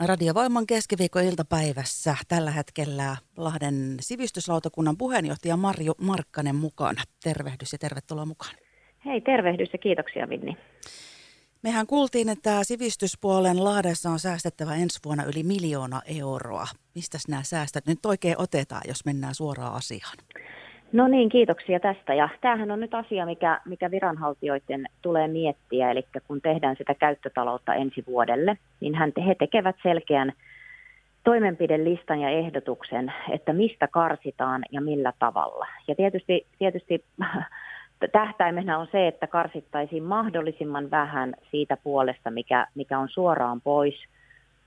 Radiovoiman keskiviikko-iltapäivässä tällä hetkellä Lahden sivistyslautakunnan puheenjohtaja Marju Markkanen mukana. Tervehdys ja tervetuloa mukaan. Hei, tervehdys ja kiitoksia Vinni. Mehän kuultiin, että sivistyspuolen Lahdessa on säästettävä ensi vuonna yli miljoona euroa. Mistä nämä säästöt nyt oikein otetaan, jos mennään suoraan asiaan? No niin, kiitoksia tästä. Ja tämähän on nyt asia, mikä, mikä viranhaltijoiden tulee miettiä. Eli kun tehdään sitä käyttötaloutta ensi vuodelle, niin hän, he tekevät selkeän toimenpidelistan ja ehdotuksen, että mistä karsitaan ja millä tavalla. Ja tietysti, tietysti tähtäimenä on se, että karsittaisiin mahdollisimman vähän siitä puolesta, mikä, mikä on suoraan pois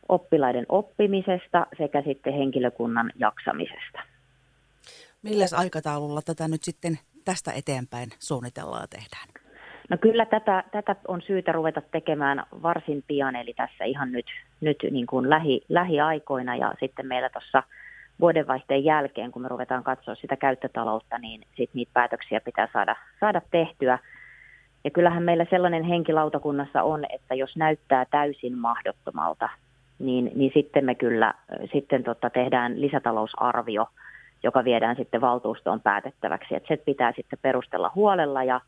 oppilaiden oppimisesta sekä sitten henkilökunnan jaksamisesta. Milläs aikataululla tätä nyt sitten tästä eteenpäin suunnitellaan ja tehdään? No kyllä tätä, tätä on syytä ruveta tekemään varsin pian, eli tässä ihan nyt, nyt niin kuin lähi, lähiaikoina ja sitten meillä tuossa vuodenvaihteen jälkeen, kun me ruvetaan katsoa sitä käyttötaloutta, niin sitten niitä päätöksiä pitää saada, saada tehtyä. Ja kyllähän meillä sellainen henkilautakunnassa on, että jos näyttää täysin mahdottomalta, niin, niin sitten me kyllä sitten tota tehdään lisätalousarvio – joka viedään sitten valtuustoon päätettäväksi. Että se pitää sitten perustella huolella ja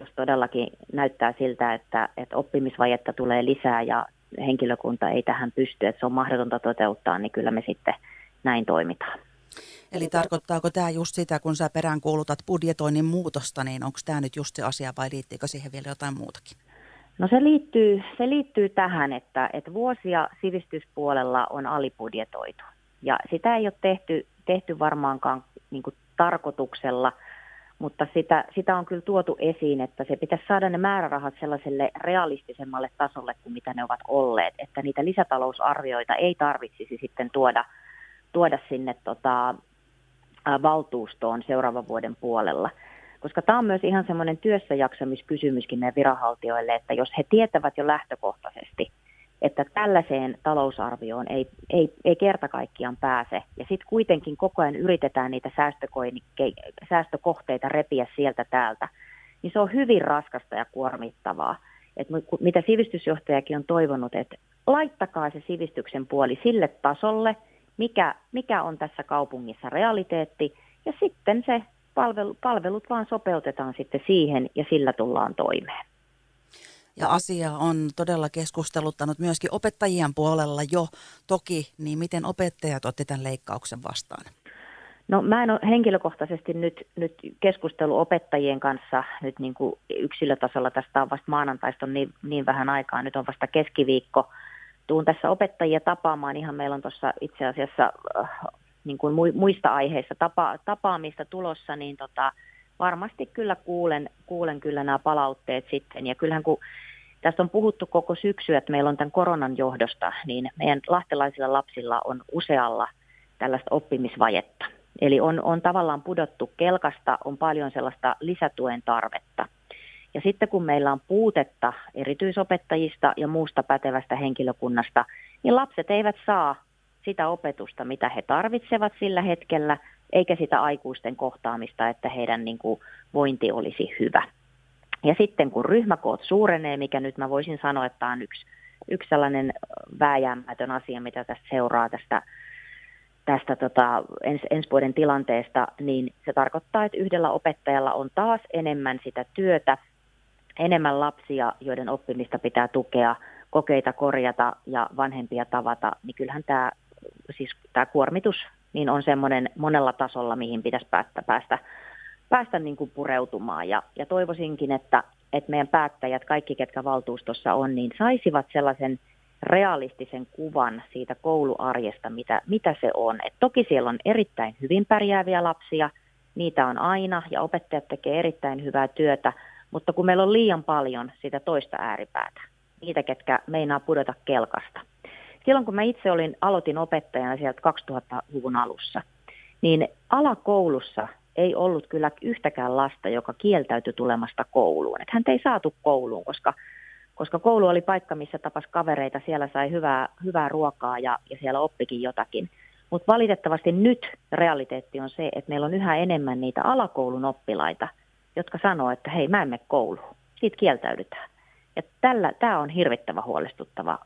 jos todellakin näyttää siltä, että, että oppimisvajetta tulee lisää ja henkilökunta ei tähän pysty, että se on mahdotonta toteuttaa, niin kyllä me sitten näin toimitaan. Eli tarkoittaako tämä just sitä, kun sä peräänkuulutat budjetoinnin muutosta, niin onko tämä nyt just se asia vai liittyykö siihen vielä jotain muutakin? No se liittyy, se liittyy tähän, että, että vuosia sivistyspuolella on alibudjetoitu. Ja sitä ei ole tehty tehty varmaankaan niin kuin tarkoituksella, mutta sitä, sitä on kyllä tuotu esiin, että se pitäisi saada ne määrärahat sellaiselle realistisemmalle tasolle kuin mitä ne ovat olleet, että niitä lisätalousarvioita ei tarvitsisi sitten tuoda, tuoda sinne tota, valtuustoon seuraavan vuoden puolella. Koska tämä on myös ihan semmoinen työssäjaksamiskysymyskin meidän viranhaltijoille, että jos he tietävät jo lähtökohtaisesti, että tällaiseen talousarvioon ei, ei, ei kerta kaikkiaan pääse. Ja sitten kuitenkin koko ajan yritetään niitä säästökohteita repiä sieltä täältä. Niin se on hyvin raskasta ja kuormittavaa. Et mitä sivistysjohtajakin on toivonut, että laittakaa se sivistyksen puoli sille tasolle, mikä, mikä on tässä kaupungissa realiteetti, ja sitten se palvelu, palvelut vaan sopeutetaan sitten siihen, ja sillä tullaan toimeen. Ja asia on todella keskusteluttanut myöskin opettajien puolella jo toki, niin miten opettajat otti tämän leikkauksen vastaan? No mä en ole henkilökohtaisesti nyt, nyt keskustelu opettajien kanssa nyt niin kuin yksilötasolla. Tästä on vasta maanantaista on niin, niin vähän aikaa, nyt on vasta keskiviikko. Tuun tässä opettajia tapaamaan, ihan meillä on tuossa itse asiassa äh, niin kuin muista aiheista tapa, tapaamista tulossa, niin tota, varmasti kyllä kuulen, kuulen kyllä nämä palautteet sitten. Ja kyllähän kun Tästä on puhuttu koko syksy, että meillä on tämän koronan johdosta, niin meidän lahtelaisilla lapsilla on usealla tällaista oppimisvajetta. Eli on, on tavallaan pudottu kelkasta, on paljon sellaista lisätuen tarvetta. Ja sitten kun meillä on puutetta erityisopettajista ja muusta pätevästä henkilökunnasta, niin lapset eivät saa sitä opetusta, mitä he tarvitsevat sillä hetkellä, eikä sitä aikuisten kohtaamista, että heidän niin kuin, vointi olisi hyvä. Ja sitten kun ryhmäkoot suurenee, mikä nyt mä voisin sanoa, että on yksi, yksi sellainen vääjäämätön asia, mitä tästä seuraa tästä, tästä tota, ens, ensi vuoden tilanteesta, niin se tarkoittaa, että yhdellä opettajalla on taas enemmän sitä työtä, enemmän lapsia, joiden oppimista pitää tukea, kokeita korjata ja vanhempia tavata, niin kyllähän tämä, siis tämä kuormitus niin on semmoinen monella tasolla, mihin pitäisi päästä, päästä päästä niin kuin pureutumaan. Ja, ja toivoisinkin, että, että meidän päättäjät, kaikki ketkä valtuustossa on, niin saisivat sellaisen realistisen kuvan siitä kouluarjesta, mitä, mitä se on. Et toki siellä on erittäin hyvin pärjääviä lapsia, niitä on aina ja opettajat tekee erittäin hyvää työtä, mutta kun meillä on liian paljon sitä toista ääripäätä, niitä ketkä meinaa pudota kelkasta. Silloin kun mä itse olin, aloitin opettajana sieltä 2000-luvun alussa, niin alakoulussa ei ollut kyllä yhtäkään lasta, joka kieltäytyi tulemasta kouluun. Että häntä ei saatu kouluun, koska, koska koulu oli paikka, missä tapas kavereita, siellä sai hyvää, hyvää ruokaa ja, ja siellä oppikin jotakin. Mutta valitettavasti nyt realiteetti on se, että meillä on yhä enemmän niitä alakoulun oppilaita, jotka sanoo, että hei, mä en mene kouluun. Siitä kieltäydytään. Ja tämä on hirvittävä huolestuttava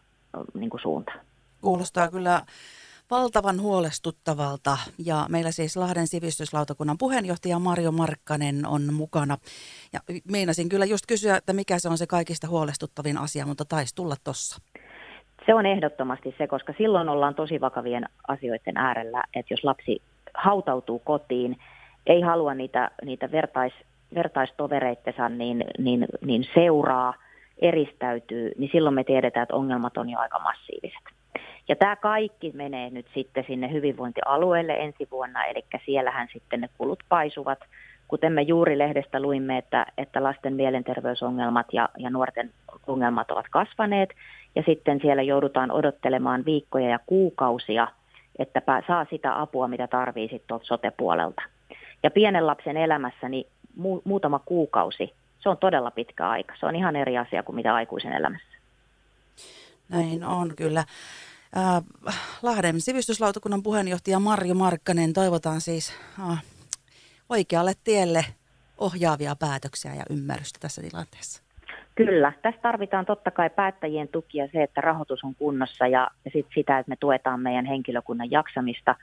niin kuin suunta. Kuulostaa kyllä valtavan huolestuttavalta ja meillä siis Lahden sivistyslautakunnan puheenjohtaja Marjo Markkanen on mukana. Ja meinasin kyllä just kysyä, että mikä se on se kaikista huolestuttavin asia, mutta taisi tulla tossa. Se on ehdottomasti se, koska silloin ollaan tosi vakavien asioiden äärellä, että jos lapsi hautautuu kotiin, ei halua niitä, niitä vertais, vertaistovereittensa niin, niin, niin seuraa, eristäytyy, niin silloin me tiedetään, että ongelmat on jo aika massiiviset. Ja tämä kaikki menee nyt sitten sinne hyvinvointialueelle ensi vuonna, eli siellähän sitten ne kulut paisuvat. Kuten me juuri lehdestä luimme, että, että lasten mielenterveysongelmat ja, ja nuorten ongelmat ovat kasvaneet, ja sitten siellä joudutaan odottelemaan viikkoja ja kuukausia, että saa sitä apua, mitä tarvii sitten sote-puolelta. Ja pienen lapsen elämässä niin mu- muutama kuukausi, se on todella pitkä aika. Se on ihan eri asia kuin mitä aikuisen elämässä. Näin on kyllä. Äh, Lahden sivistyslautakunnan puheenjohtaja Marjo Markkanen, toivotaan siis äh, oikealle tielle ohjaavia päätöksiä ja ymmärrystä tässä tilanteessa. Kyllä, tässä tarvitaan totta kai päättäjien tukia se, että rahoitus on kunnossa ja, ja sit sitä, että me tuetaan meidän henkilökunnan jaksamista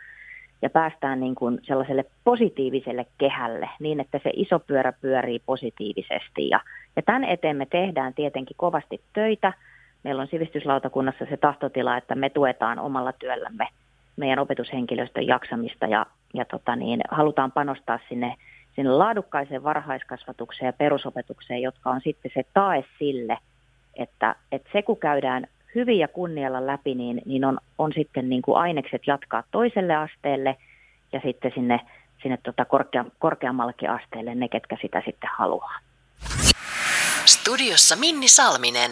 ja päästään niin kuin sellaiselle positiiviselle kehälle niin, että se iso pyörä pyörii positiivisesti. Ja, ja tämän eteen me tehdään tietenkin kovasti töitä – meillä on sivistyslautakunnassa se tahtotila, että me tuetaan omalla työllämme meidän opetushenkilöstön jaksamista ja, ja tota niin, halutaan panostaa sinne, sinne laadukkaiseen varhaiskasvatukseen ja perusopetukseen, jotka on sitten se tae sille, että, että se kun käydään hyvin ja kunnialla läpi, niin, niin on, on sitten niin kuin ainekset jatkaa toiselle asteelle ja sitten sinne, sinne tota korkea, korkeammallekin asteelle ne, ketkä sitä sitten haluaa. Studiossa Minni Salminen.